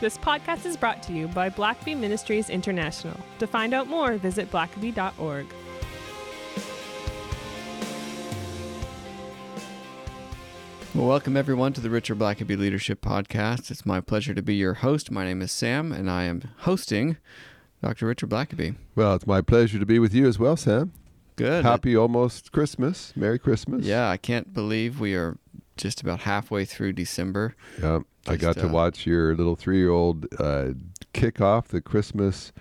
This podcast is brought to you by Blackaby Ministries International. To find out more, visit blackaby.org. Well, welcome everyone to the Richard Blackaby Leadership Podcast. It's my pleasure to be your host. My name is Sam, and I am hosting Dr. Richard Blackaby. Well, it's my pleasure to be with you as well, Sam. Good. Happy almost Christmas. Merry Christmas. Yeah, I can't believe we are just about halfway through December. Yeah. I Just, got to uh, watch your little three year old uh, kick off the Christmas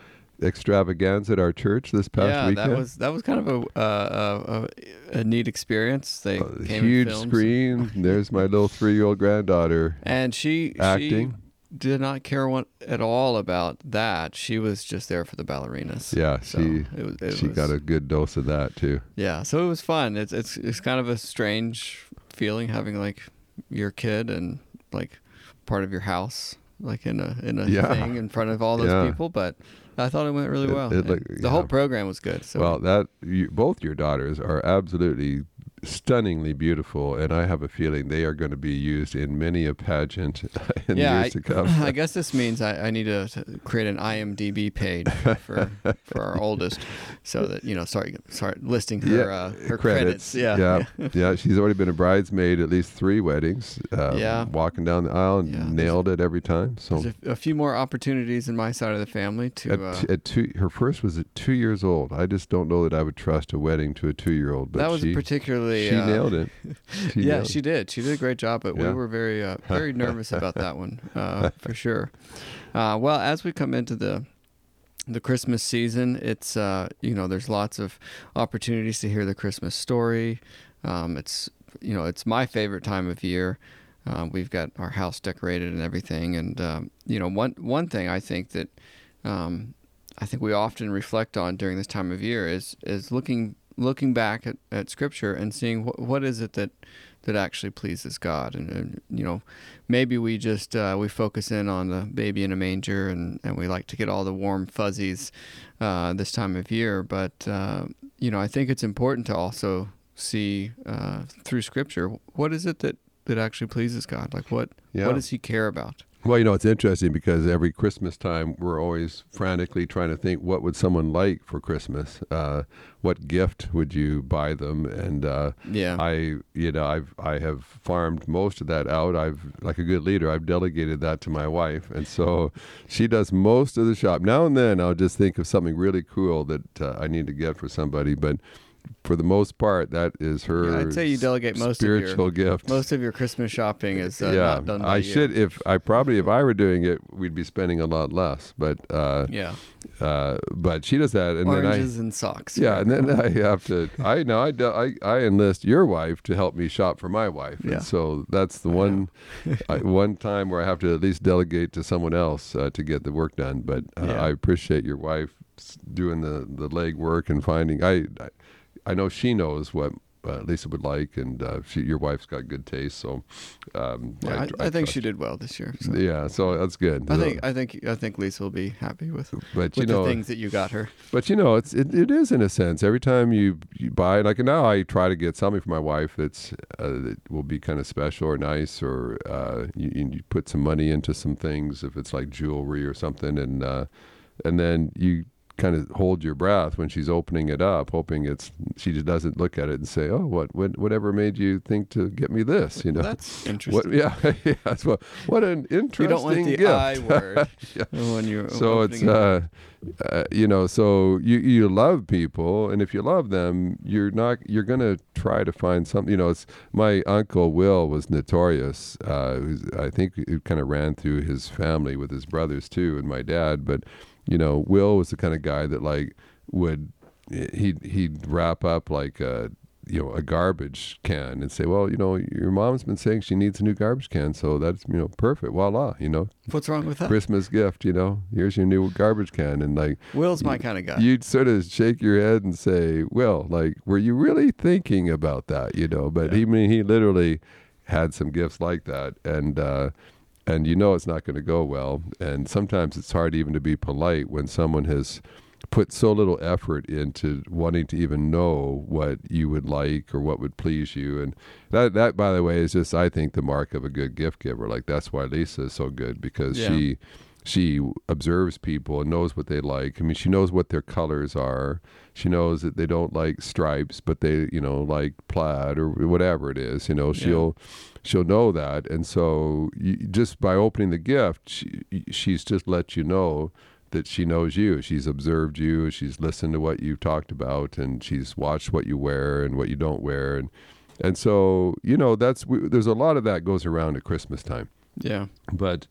extravaganza at our church this past yeah, weekend. that was that was kind of a uh, a, a neat experience. They a came huge screen. There's my little three year old granddaughter. and she Acting. She did not care what, at all about that. She was just there for the ballerinas. Yeah, So she it was, it she was, got a good dose of that too. Yeah, so it was fun. It's it's it's kind of a strange feeling having like your kid and like part of your house like in a in a Yeah. thing in front of all those Yeah. people, but I thought it went really It- well. it look- the whole program was good. So well, that you, both your daughters are absolutely stunningly beautiful, and I have a feeling they are going to be used in many a pageant in yeah, years I, to come. I guess this means I, I need to, to create an IMDb page for for our oldest, so that you know, sorry, start listing her uh, her credits. Yeah, yeah, yeah. She's already been a bridesmaid at least three weddings. Um, Yeah. walking down the aisle and Yeah, nailed it every time. So a, a few more opportunities in my side of the family to. at, Uh, at two, her first was at two years old. I just don't know that I would trust a wedding to a two-year-old. But that was she, particularly. She uh, nailed it. She yeah, nailed she did. She did a great job, but we were very, uh, very nervous about that one uh, for sure. Uh, well, as we come into the the Christmas season, it's uh, you know there's lots of opportunities to hear the Christmas story. Um, it's you know it's my favorite time of year. Uh, we've got our house decorated and everything, and um, you know one one thing I think that um, I think we often reflect on during this time of year is is looking looking back at, at Scripture and seeing what what is it that that actually pleases God, and, and you know maybe we just uh, we focus in on the baby in a manger, and, and we like to get all the warm fuzzies uh, this time of year, but uh, you know I think it's important to also see uh, through Scripture what is it that that actually pleases God, like what Yeah. what does He care about? Well, you know, it's interesting because every Christmas time we're always frantically trying to think what would someone like for Christmas? Uh, what gift would you buy them? And uh, Yeah. I, you know, I've I have farmed most of that out. I've like a good leader, I've delegated that to my wife, and so she does most of the shop. Now and then, I'll just think of something really cool that uh, I need to get for somebody, but. For the most part, that is her. Yeah, I'd say you delegate most of your- spiritual gift. Most of your Christmas shopping is uh, yeah, not done by I you. should. If I probably, if I were doing it, we'd be spending a lot less. But uh, Yeah, uh, but she does that, and oranges and socks. then I, yeah, and then I have to. I know I, do- I I enlist your wife to help me shop for my wife, Yeah. and so that's the one I, one time where I have to at least delegate to someone else uh, to get the work done. But uh, Yeah. I appreciate your wife doing the the leg work and finding. I I, I know she knows what. Uh, Lisa would like, and uh, she, your wife's got good taste, so um, Yeah, I, tr- I think she did well this year. so. yeah, so that's good. I think I think I think Lisa will be happy with but with you know, the things that you got her. but you know, it's it, it is in a sense. Every time you you buy, like now, I try to get something for my wife that's uh, that will be kind of special or nice, or uh, you, you put some money into some things if it's like jewelry or something, and uh, and then you kind of hold your breath when she's opening it up, hoping it's she just doesn't look at it and say, "Oh, what, what whatever made you think to get me this?" You know. That's interesting. what, yeah, yeah. That's what. What an interesting you don't want the gift. I word Yeah. when you're so it's it. uh, uh you know so you you love people and if you love them you're not you're gonna try to find something you know it's my uncle will was notorious uh who's, i think it kind of ran through his family with his brothers too and my dad but you know will was the kind of guy that like would he'd he'd wrap up like a you know a garbage can and say well you know your mom's been saying she needs a new garbage can so that's you know perfect voila you know What's wrong with that? Christmas gift, you know. Here's your new garbage can, and like Will's my kind of guy. you'd sort of shake your head and say, "Well, like, were you really thinking about that?" You know. But he I mean he literally had some gifts like that, and uh, and you know it's not going to go well. And sometimes it's hard even to be polite when someone has put so little effort into wanting to even know what you would like or what would please you and that that by the way is just i think the mark of a good gift giver like that's why lisa is so good because Yeah. she she observes people and knows what they like i mean she knows what their colors are she knows that they don't like stripes but they you know like plaid or whatever it is you know she'll she'll know that and so you, just by opening the gift she, she's just let you know that she knows you. She's observed you. She's listened to what you've talked about, and she's watched what you wear and what you don't wear, and and so you know that's we, there's a lot of that goes around at Christmas time. Yeah. But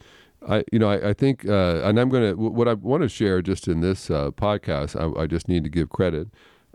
I, you know, I, I think, uh, and I'm gonna what I want to share just in this uh, podcast. I, I just need to give credit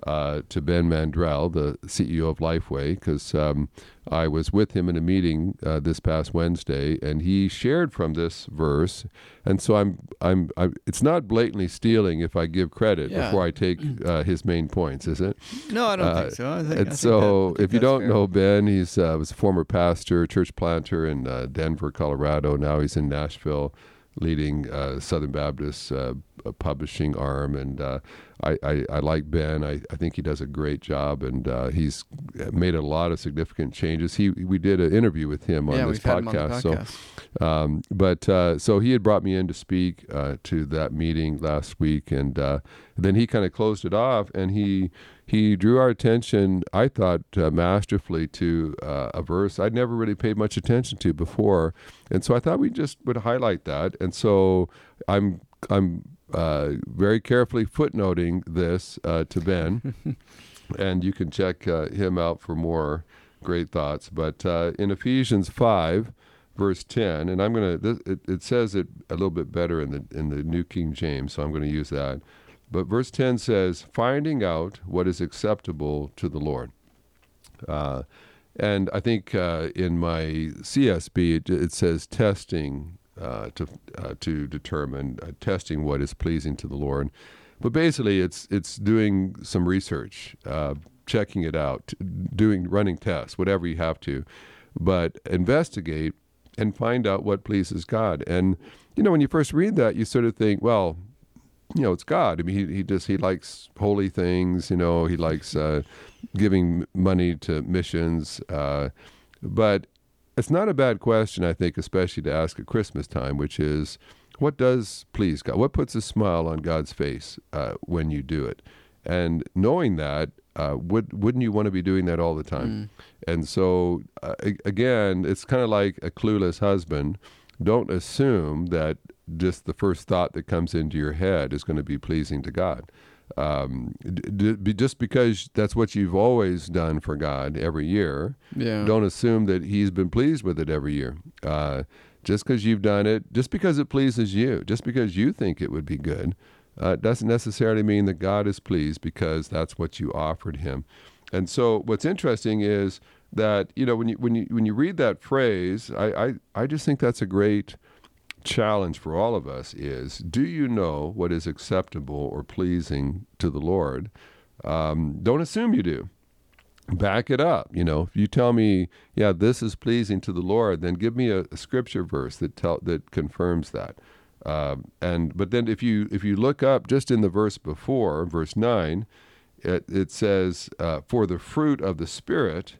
uh, to Ben Mandrell, the CEO of Lifeway, because um, I was with him in a meeting uh, this past Wednesday, and he shared from this verse, and so I'm, I'm, I'm it's not blatantly stealing if I give credit Yeah. before I take uh, his main points, is it? No, I don't Uh, think so. I think, I And think so, that- I if you don't fair. know Ben, he's uh, was a former pastor, church planter in uh, Denver, Colorado. Now he's in Nashville, leading uh, Southern Baptist uh, uh, publishing arm. And uh, I, I, I like Ben. I, I think he does a great job, and uh, he's made a lot of significant changes. He we did an interview with him on yeah, this him on podcast. So um, but uh, so he had brought me in to speak uh, to that meeting last week, and uh, then he kind of closed it off, and he he drew our attention, I thought, uh, masterfully to uh, a verse I'd never really paid much attention to before, and so I thought we just would highlight that, and so I'm I'm uh, very carefully footnoting this uh, to Ben, and you can check uh, him out for more great thoughts. But uh, in Ephesians five verse 10 and i'm going to it, it says it a little bit better in the in the new king james so i'm going to use that. But verse 10 says finding out what is acceptable to the lord. Uh, and i think uh, in my csb it, it says testing uh, to uh, to determine uh, testing what is pleasing to the lord but basically it's it's doing some research uh, checking it out doing running tests whatever you have to but investigate and find out what pleases God. And you know, when you first read that, you sort of think, well, you know, it's God. I mean, he, he just he likes holy things. You know, he likes uh, giving money to missions. Uh, but it's not a bad question, I think, especially to ask at Christmas time, which is, what does please God? What puts a smile on God's face uh, when you do it? And knowing that, uh, would wouldn't you want to be doing that all the time? And so, uh, again, it's kind of like a clueless husband. Don't assume that just the first thought that comes into your head is going to be pleasing to God. Um, d- d- just because that's what you've always done for God every year, Yeah. don't assume that He's been pleased with it every year. Uh, just because you've done it, just because it pleases you, just because you think it would be good, uh, doesn't necessarily mean that God is pleased because that's what you offered Him. And so, what's interesting is that you know when you when you when you read that phrase, I I, I just think that's a great challenge for all of us is do you know what is acceptable or pleasing to the Lord? Um, don't assume you do. Back it up. You know, if you tell me, yeah, this is pleasing to the Lord, then give me a, a scripture verse that tell that confirms that. Um, and but then if you if you look up just in the verse before, verse nine, it, it says, uh, "For the fruit of the Spirit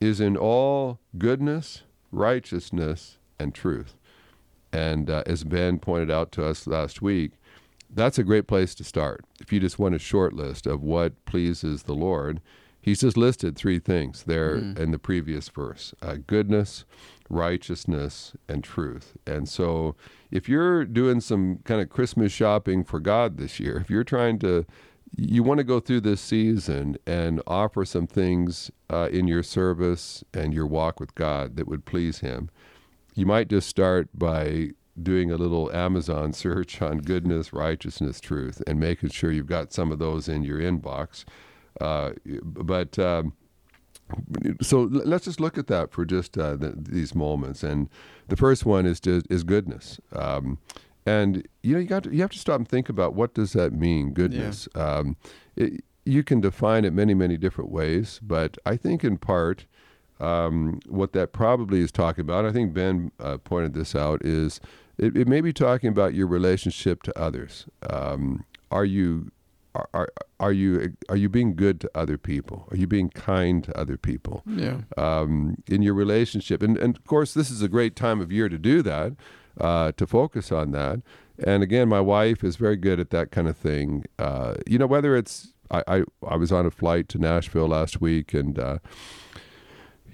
is in all goodness, righteousness, and truth." And uh, as Ben pointed out to us last week, that's a great place to start. If you just want a short list of what pleases the Lord, he's just listed three things there in the previous verse uh, goodness, righteousness, and truth. And so if you're doing some kind of Christmas shopping for God this year, if you're trying to you want to go through this season and offer some things uh, in your service and your walk with God that would please Him you might just start by doing a little Amazon search on goodness, righteousness, truth, and making sure you've got some of those in your inbox. Uh, but um, so let's just look at that for just uh, the, these moments. And the first one is just, is goodness. Um, and you know you got to, you have to stop and think about what does that mean goodness. Um, it, you can define it many many different ways, but I think in part um, what that probably is talking about, I think Ben uh, pointed this out, is it, it may be talking about your relationship to others. Um, are you are, are are you are you being good to other people? Are you being kind to other people? Yeah. Um, in your relationship, and and of course, this is a great time of year to do that, uh, to focus on that. And again, my wife is very good at that kind of thing. Uh, you know, whether it's I, I I was on a flight to Nashville last week, and uh,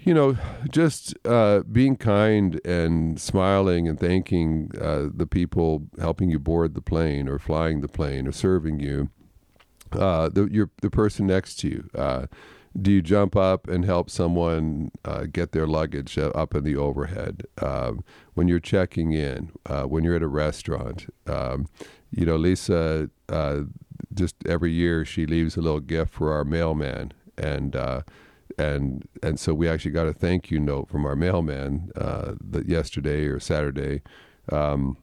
you know, just uh, being kind and smiling and thanking uh, the people helping you board the plane or flying the plane or serving you, uh, the your the person next to you. Uh, do you jump up and help someone uh, get their luggage uh, up in the overhead um, when you're checking in, when you're at a restaurant? Um, you know, Lisa, just every year she leaves a little gift for our mailman, and and and so we actually got a thank you note from our mailman uh, that yesterday or Saturday, um,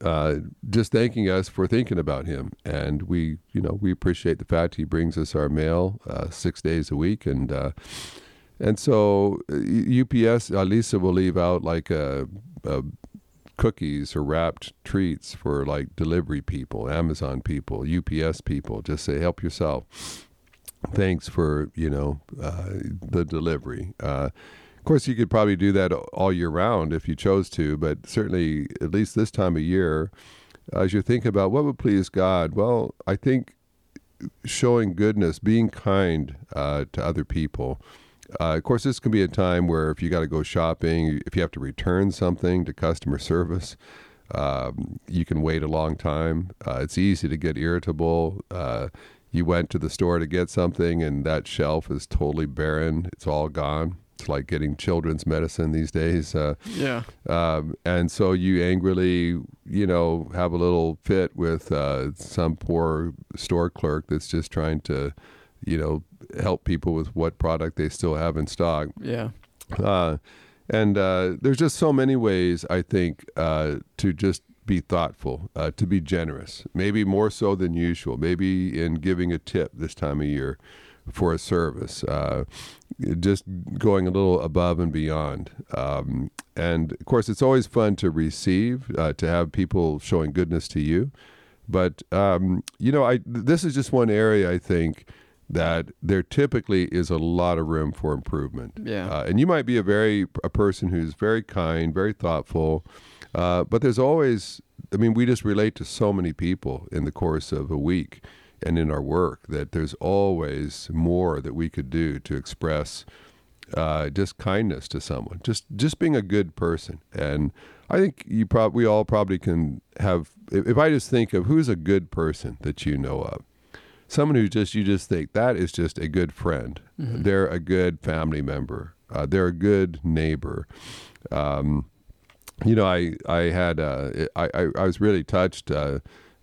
uh, just thanking us for thinking about him, and we you know we appreciate the fact he brings us our mail uh, six days a week, and uh, and so UPS uh, Lisa will leave out like a, a cookies or wrapped treats for like delivery people, Amazon people, UPS people. Just say help yourself thanks for you know uh, the delivery. Uh, of course, you could probably do that all year round if you chose to, but certainly at least this time of year, as you think about what would please God, well, I think showing goodness, being kind uh, to other people. Uh, of course, this can be a time where if you got to go shopping, if you have to return something to customer service, um, you can wait a long time. Uh, it's easy to get irritable. You went to the store to get something and that shelf is totally barren. It's all gone. It's like getting children's medicine these days. Uh, yeah. Um, and so you angrily, you know, have a little fit with uh, some poor store clerk that's just trying to, you know, help people with what product they still have in stock. Yeah. Uh, and uh, there's just so many ways I think uh, to just be thoughtful, uh, to be generous, maybe more so than usual, maybe in giving a tip this time of year for a service, uh, just going a little above and beyond. Um, and of course, it's always fun to receive, uh, to have people showing goodness to you. But um, you know, I this is just one area I think that there typically is a lot of room for improvement. Yeah. Uh, and you might be a very a person who's very kind, very thoughtful, uh, but there's always, I mean, we just relate to so many people in the course of a week and in our work that there's always more that we could do to express uh, just kindness to someone, just just being a good person. And I think you probably we all probably can have. If, if I just think of who's a good person that you know of, someone who just you just think that is just a good friend. Mm-hmm. They're a good family member. Uh, they're a good neighbor. Um, you know, I I had uh, I, I, was really touched. Uh,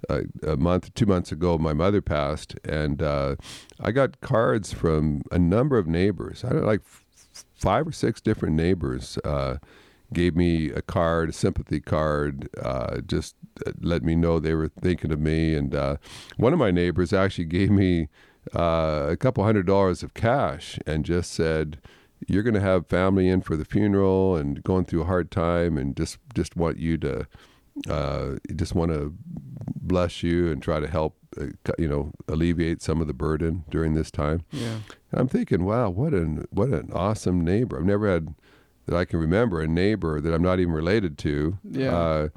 a, a, month, two months ago, my mother passed, and uh, I got cards from a number of neighbors. I don't like f- five or six different neighbors uh, gave me a card, a sympathy card, uh, just uh, let me know they were thinking of me. And one of my neighbors actually gave me a couple hundred dollars of cash and just said you're going to have family in for the funeral and going through a hard time and just just want you to uh, just want to bless you and try to help uh, you know alleviate some of the burden during this time yeah and i'm thinking wow what an what an awesome neighbor i've never had that i can remember a neighbor that i'm not even related to yeah. uh,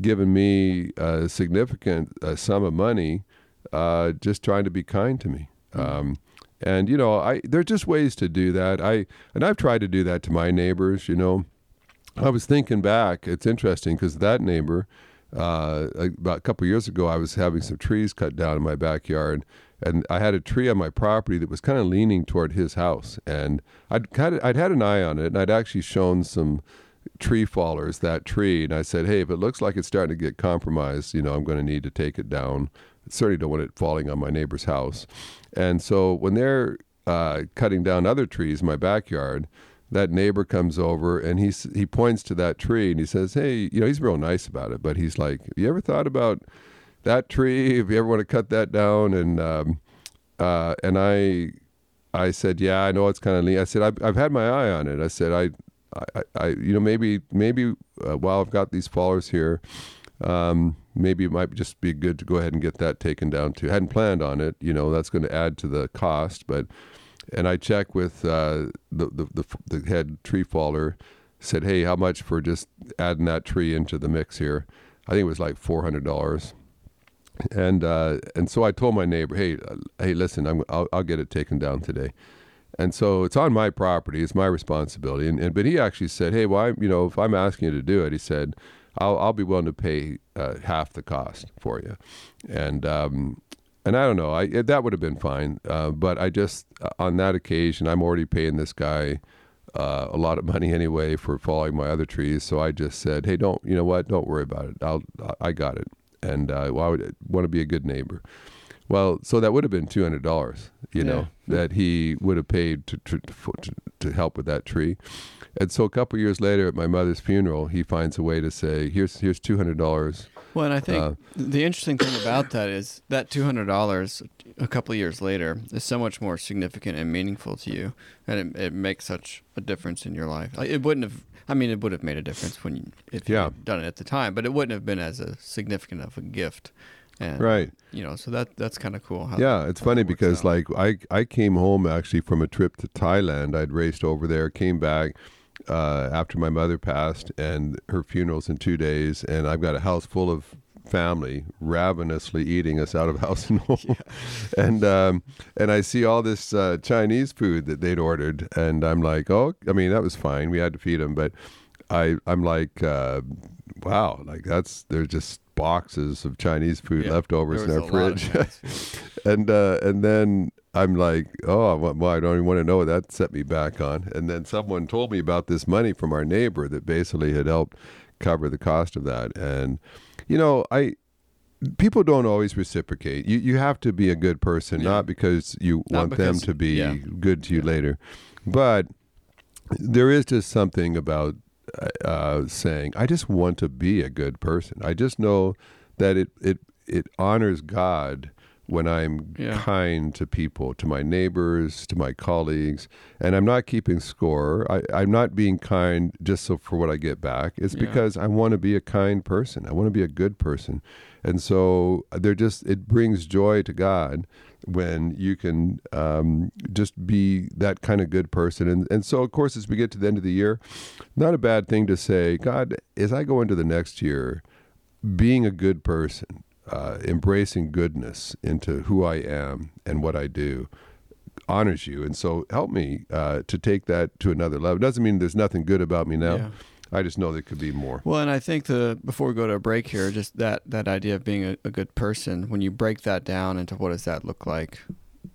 giving me a significant uh, sum of money uh, just trying to be kind to me mm-hmm. um, and you know, I there's just ways to do that. I and I've tried to do that to my neighbors. You know, I was thinking back. It's interesting because that neighbor, uh, about a couple years ago, I was having some trees cut down in my backyard, and I had a tree on my property that was kind of leaning toward his house, and I'd kind of I'd had an eye on it, and I'd actually shown some tree fallers that tree, and I said, hey, if it looks like it's starting to get compromised, you know, I'm going to need to take it down certainly don't want it falling on my neighbor's house. And so when they're uh, cutting down other trees in my backyard, that neighbor comes over and he he points to that tree and he says, "Hey, you know, he's real nice about it, but he's like, you ever thought about that tree? If you ever want to cut that down?" And um, uh, and I I said, "Yeah, I know it's kind of neat." I said, "I've I've had my eye on it." I said, "I." I, I you know maybe maybe uh, while I've got these fallers here, um, maybe it might just be good to go ahead and get that taken down too. hadn't planned on it, you know, that's going to add to the cost, but and I checked with uh, the, the, the the head tree faller, said, hey, how much for just adding that tree into the mix here? I think it was like four hundred dollars. And uh, and so I told my neighbor, hey, uh, hey, listen, I'm, I'll, I'll get it taken down today. And so it's on my property, it's my responsibility. And, and but he actually said, hey, well, I, you know, if I'm asking you to do it, he said, I'll I'll be willing to pay uh, half the cost for you. And um, and I don't know, I that would have been fine. Uh, but I just uh, on that occasion, I'm already paying this guy uh, a lot of money anyway for following my other trees. So I just said, hey, don't you know what? Don't worry about it. I'll I got it. And uh, well, I would want to be a good neighbor. Well, so that would have been two hundred dollars, you Yeah. know, that he would have paid to, to to to help with that tree. And so a couple years later, at my mother's funeral, he finds a way to say, "Here's here's two hundred dollars." Well, and I think Uh, the interesting thing about that is that two hundred dollars a couple of years later is so much more significant and meaningful to you, and it, it makes such a difference in your life. Like, it wouldn't have. I mean, it would have made a difference when you if Yeah. you had done it at the time, but it wouldn't have been as a significant of a gift. And, Right. You know, so that that's kind of cool. How Yeah, it's funny because out. like I I came home actually from a trip to Thailand. I'd raced over there, came back uh, after my mother passed, and her funeral's in two days, and I've got a house full of family ravenously eating us out of house and home, and um, and I see all this uh, Chinese food that they'd ordered, and I'm like, oh, I mean that was fine. We had to feed them, but I I'm like, uh, wow, like that's they're just boxes of Chinese food Yeah, leftovers in our a lot of fridge. And uh, and then I'm like, oh, well, I don't even want to know what that set me back on. And then someone told me about this money from our neighbor that basically had helped cover the cost of that. And you know, I people don't always reciprocate. You you have to be a good person, Yeah. not because you Not want them to be yeah. good to you later, but there is just something about uh, saying, "I just want to be a good person." I just know that it it it honors God when I'm Yeah. kind to people, to my neighbors, to my colleagues, and I'm not keeping score. I, I'm not being kind just so for what I get back. It's Yeah. because I want to be a kind person. I want to be a good person, and so they're just it brings joy to God when you can um, just be that kind of good person. And and so of course as we get to the end of the year, not a bad thing to say, God, as I go into the next year, being a good person, uh, embracing goodness into who I am and what I do honors you. And so help me uh, to take that to another level. Doesn't mean there's nothing good about me now. Yeah. I just know there could be more. Well, and I think the before we go to a break here, just that that idea of being a, a good person, when you break that down into what does that look like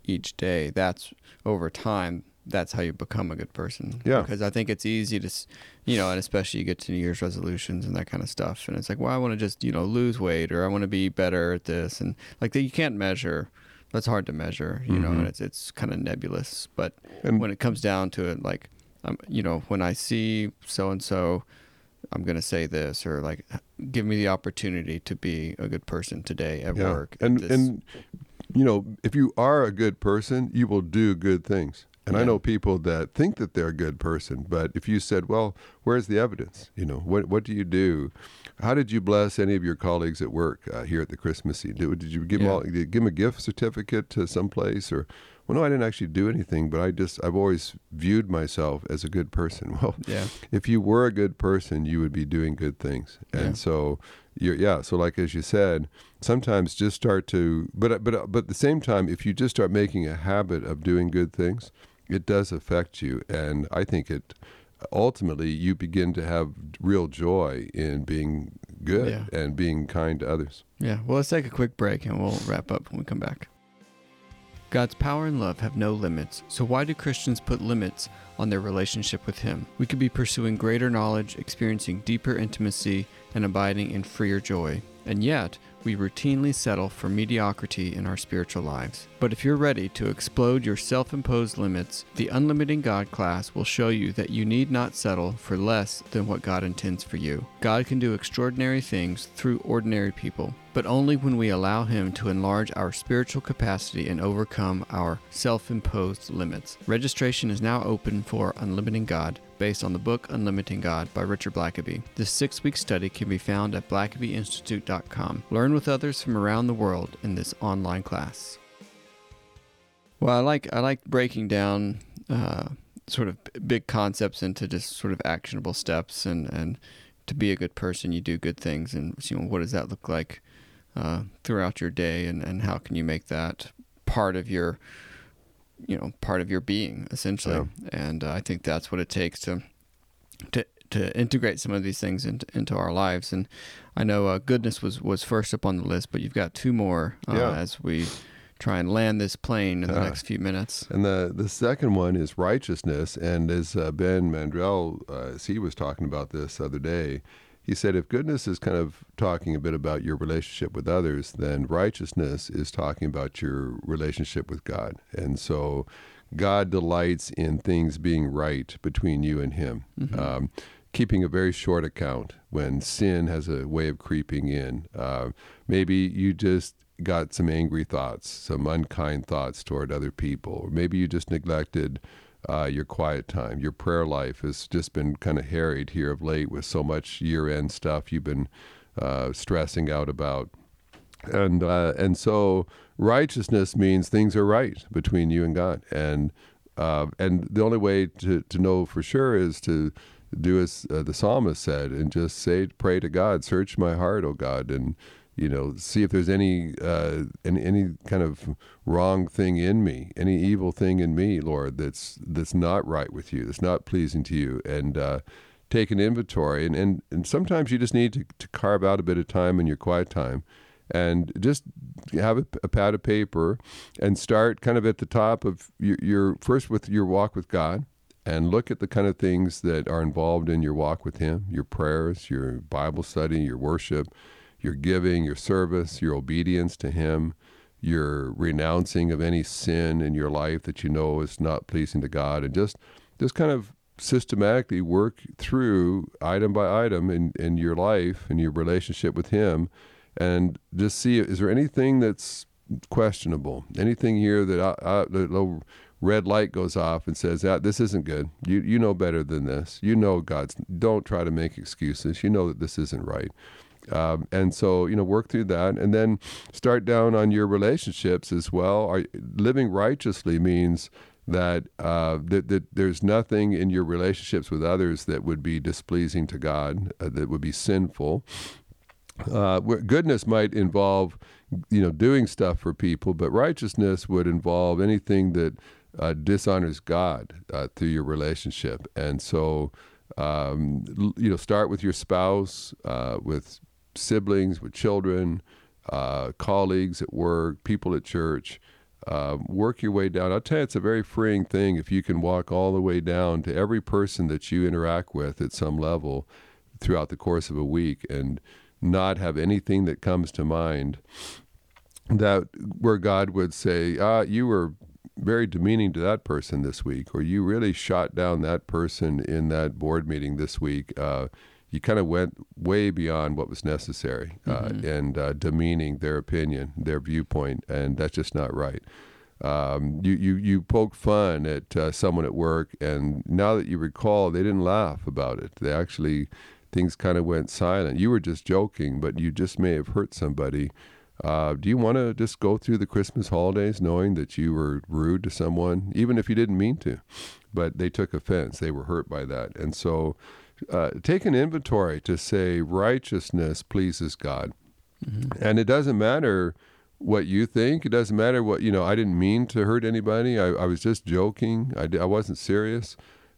each day, that's over time. That's how you become a good person. Yeah. Because I think it's easy to, you know, and especially you get to New Year's resolutions and that kind of stuff, and it's like, well, I want to just you know lose weight or I want to be better at this, and like that you can't measure. That's hard to measure, you know, Mhm. and it's it's kind of nebulous. But And when it comes down to it, like, um, you know, when I see so and so, I'm gonna say this, or like, give me the opportunity to be a good person today at work. at And this- and you know, if you are a good person, you will do good things. And I know people that think that they're a good person, but if you said, "Well, where's the evidence? You know, what what do you do? How did you bless any of your colleagues at work uh, here at the Christmas scene? Did, did you give them Yeah. all, did you give them a gift certificate to some place or?" Well, no, I didn't actually do anything, but I just I've always viewed myself as a good person. Well, yeah, if you were a good person, you would be doing good things. And Yeah. so, you're, yeah. So, like as you said, sometimes just start to, but but but at the same time, if you just start making a habit of doing good things, it does affect you. And I think it ultimately you begin to have real joy in being good Yeah. and being kind to others. yeah. Well, let's take a quick break and we'll wrap up when we come back. God's power and love have no limits, so why do Christians put limits on their relationship with Him? We could be pursuing greater knowledge, experiencing deeper intimacy, and abiding in freer joy. And yet, we routinely settle for mediocrity in our spiritual lives. But if you're ready to explode your self imposed limits, the Unlimiting God class will show you that you need not settle for less than what God intends for you. God can do extraordinary things through ordinary people, but only when we allow Him to enlarge our spiritual capacity and overcome our self imposed limits. Registration is now open for Unlimiting God. Based on the book Unlimiting God by Richard Blackaby. This six week study can be found at blackabyinstitute.com. Learn with others from around the world in this online class. Well, I like I like breaking down uh, sort of big concepts into just sort of actionable steps, and and to be a good person, you do good things, and you know what does that look like uh, throughout your day, and and how can you make that part of your you know part of your being essentially. Yeah. and uh, i think that's what it takes to to to integrate some of these things into, into our lives. And i know uh, goodness was was first up on the list but you've got two more uh, yeah. as we try and land this plane in the next few minutes. And the the second one is righteousness. And as uh, ben mandrell uh, as he was talking about this other day he said if goodness is kind of talking a bit about your relationship with others, then righteousness is talking about your relationship with God. And so God delights in things being right between you and Him. Mm-hmm. Um, keeping a very short account when sin has a way of creeping in. Uh, maybe you just got some angry thoughts, some unkind thoughts toward other people, or maybe you just neglected uh, your quiet time. Your prayer life has just been kind of harried here of late with so much year end stuff you've been uh, stressing out about. And, uh, and so righteousness means things are right between you and God. And, uh, and the only way to, to know for sure is to do as uh, the psalmist said and just say, pray to God, search my heart, O God, and you know, see if there's any, uh, any any kind of wrong thing in me, any evil thing in me, Lord, that's that's not right with you, that's not pleasing to you, and uh, take an inventory. And, and and sometimes you just need to, to carve out a bit of time in your quiet time, and just have a, a pad of paper, and start kind of at the top of your, your first with your walk with God, and look at the kind of things that are involved in your walk with Him, your prayers, your Bible study, your worship your giving, your service, your obedience to Him, your renouncing of any sin in your life that you know is not pleasing to God, and just just kind of systematically work through item by item in, in your life and your relationship with Him, and just see is there anything that's questionable, anything here that I, I, red light goes off and says, "Ah, this isn't good. You you know better than this. You know God's. Don't try to make excuses. You know that this isn't right." Um, and so, you know, work through that and then start down on your relationships as well. Are, living righteously means that, uh, that, that there's nothing in your relationships with others that would be displeasing to God, uh, that would be sinful. Uh, goodness might involve, you know, doing stuff for people, but righteousness would involve anything that uh, dishonors God uh, through your relationship. And so, um, you know, start with your spouse, uh, with siblings, with children, uh, colleagues at work, people at church. Uh, work your way down. I'll tell you, it's a very freeing thing if you can walk all the way down to every person that you interact with at some level throughout the course of a week and not have anything that comes to mind that where God would say, ah, you were very demeaning to that person this week, or you really shot down that person in that board meeting this week. Uh, you kind of went way beyond what was necessary uh, mm-hmm. and uh, demeaning their opinion, their viewpoint, and that's just not right. Um, you, you, you poke fun at uh, someone at work, and now that you recall, they didn't laugh about it. They actually, things kind of went silent. You were just joking, but you just may have hurt somebody. Uh, do you want to just go through the Christmas holidays knowing that you were rude to someone, even if you didn't mean to? But they took offense. They were hurt by that. And so, uh, take an inventory to say righteousness pleases God. Mm-hmm. And it doesn't matter what you think. It doesn't matter what, you know, I didn't mean to hurt anybody. I, I was just joking. I, I wasn't serious.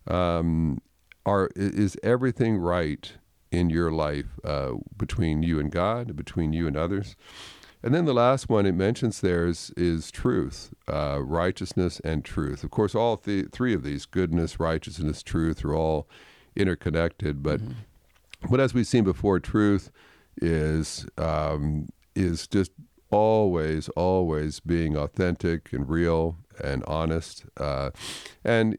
Um, are, is everything right in your life uh, between you and God, between you and others? And then the last one it mentions there is, is truth, uh, righteousness and truth. Of course, all th- three of these, goodness, righteousness, truth, are all interconnected. But mm-hmm. but as we've seen before, truth is um, is just always always being authentic and real and honest. Uh, and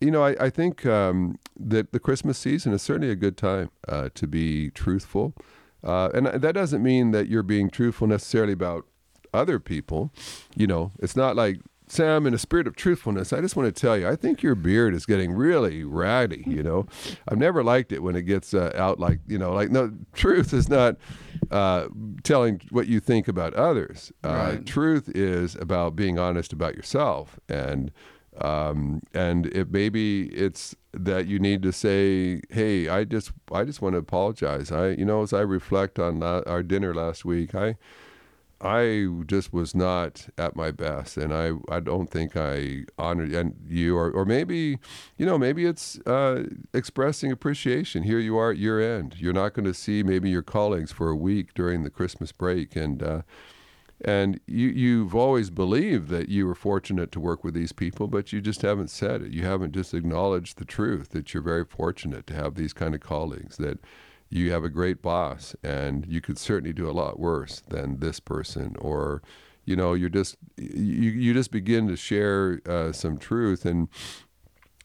you know, I, I think um, that the Christmas season is certainly a good time uh, to be truthful. Uh, and that doesn't mean that you're being truthful necessarily about other people. You know, it's not like Sam, in a spirit of truthfulness, I just want to tell you, I think your beard is getting really ratty. You know, I've never liked it when it gets uh, out like you know, like no, truth is not uh, telling what you think about others. Uh, Right. Truth is about being honest about yourself, and um, and it maybe it's that you need to say, hey, I just I just want to apologize. I you know, as I reflect on la- our dinner last week, I. I just was not at my best, and I, I don't think I honored and you, or, or maybe, you know, maybe it's uh, expressing appreciation. Here you are at year end. You're not going to see maybe your colleagues for a week during the Christmas break, and uh, and you you've always believed that you were fortunate to work with these people, but you just haven't said it. You haven't just acknowledged the truth that you're very fortunate to have these kind of colleagues. That you have a great boss and you could certainly do a lot worse than this person or you know you're just you, you just begin to share uh, some truth and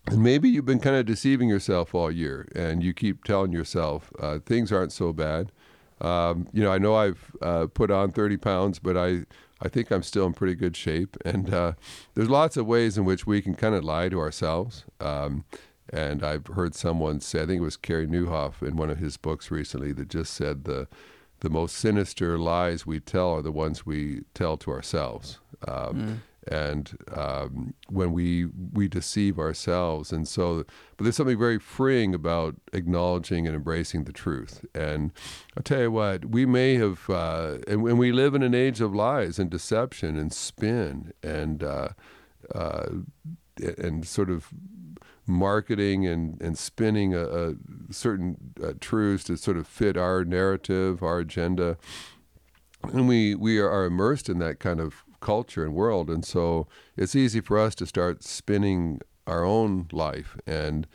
and maybe you've been kind of deceiving yourself all year and you keep telling yourself uh, things aren't so bad um, you know i know i've uh, put on 30 pounds but i I think I'm still in pretty good shape, and uh, there's lots of ways in which we can kind of lie to ourselves. Um, and I've heard someone say, I think it was Carey Nieuwhof in one of his books recently, that just said the the most sinister lies we tell are the ones we tell to ourselves. Um, And um, when we we deceive ourselves, and so, but there's something very freeing about acknowledging and embracing the truth. And I'll tell you what, we may have, uh, and when we live in an age of lies and deception and spin and uh, uh, and sort of marketing and, and spinning a, a certain uh, truths to sort of fit our narrative, our agenda. And we, we are immersed in that kind of culture and world. And so it's easy for us to start spinning our own life and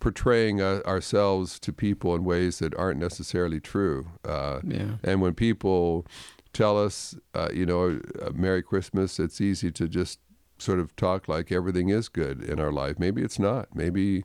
portraying uh, ourselves to people in ways that aren't necessarily true. Uh, Yeah. and when people tell us, uh, you know, uh, Merry Christmas, it's easy to just sort of talk like everything is good in our life. Maybe it's not. Maybe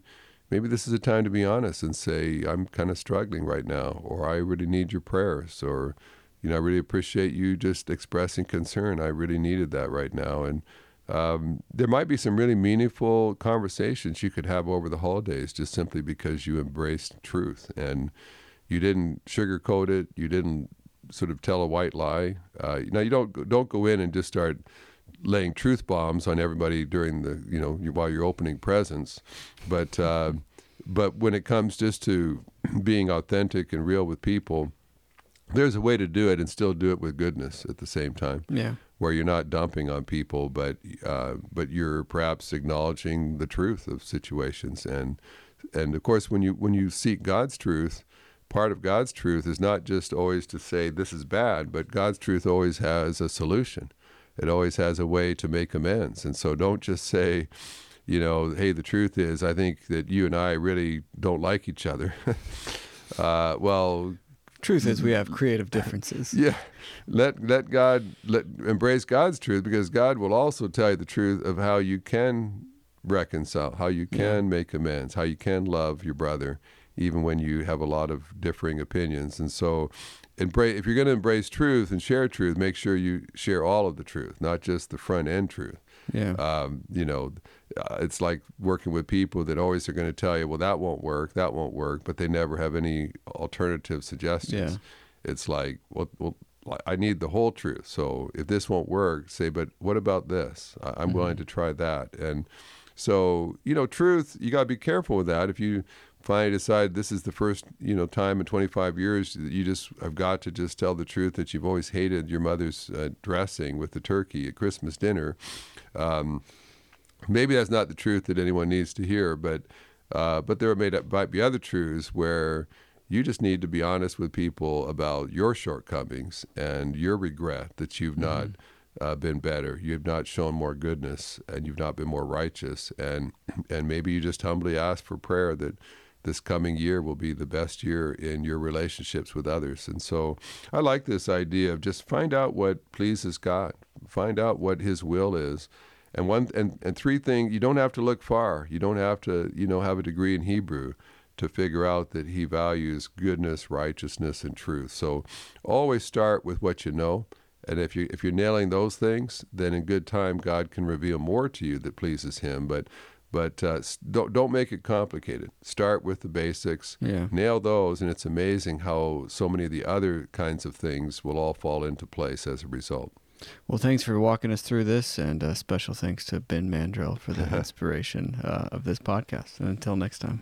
maybe this is a time to be honest and say I'm kind of struggling right now or I really need your prayers or you know I really appreciate you just expressing concern. I really needed that right now and um, there might be some really meaningful conversations you could have over the holidays just simply because you embraced truth and you didn't sugarcoat it. You didn't sort of tell a white lie. Uh, now you don't don't go in and just start laying truth bombs on everybody during the you know while you're opening presents, but uh, but when it comes just to being authentic and real with people, there's a way to do it and still do it with goodness at the same time Yeah. where you're not dumping on people, but uh, but you're perhaps acknowledging the truth of situations, and and of course when you when you seek God's truth, part of God's truth is not just always to say this is bad, but God's truth always has a solution. It always has a way to make amends, and so don't just say. You know, hey, the truth is, I think that you and I really don't like each other. uh, well, Truth is, we have creative differences. yeah, let let God let embrace God's truth because God will also tell you the truth of how you can reconcile, how you can make amends, how you can love your brother, even when you have a lot of differing opinions. And so, embrace if you're going to embrace truth and share truth, make sure you share all of the truth, not just the front end truth. Yeah. Um, you know, uh, it's like working with people that always are going to tell you, well, that won't work, that won't work, but they never have any alternative suggestions. Yeah. It's like, well, well, I need the whole truth. So if this won't work, say, but what about this? I- I'm willing to try that. And so, you know, truth, you got to be careful with that. If you finally decide this is the first, you know, time in 25 years that you just have got to just tell the truth that you've always hated your mother's uh, dressing with the turkey at Christmas dinner. Um, maybe that's not the truth that anyone needs to hear, but uh, but there may might be other truths where you just need to be honest with people about your shortcomings and your regret that you've not uh, been better, you've not shown more goodness, and you've not been more righteous, and and maybe you just humbly ask for prayer that this coming year will be the best year in your relationships with others. And so I like this idea of just find out what pleases God, find out what His will is. And one and, and three things you don't have to look far. You don't have to, you know, have a degree in Hebrew to figure out that he values goodness, righteousness, and truth. So always start with what you know And if you if you're nailing those things, then in good time God can reveal more to you that pleases Him. But but uh, don't don't make it complicated. Start with the basics. Yeah. Nail those, and it's amazing how so many of the other kinds of things will all fall into place as a result. Well, thanks for walking us through this, and uh, special thanks to Ben Mandrell for the inspiration uh, of this podcast. And until next time.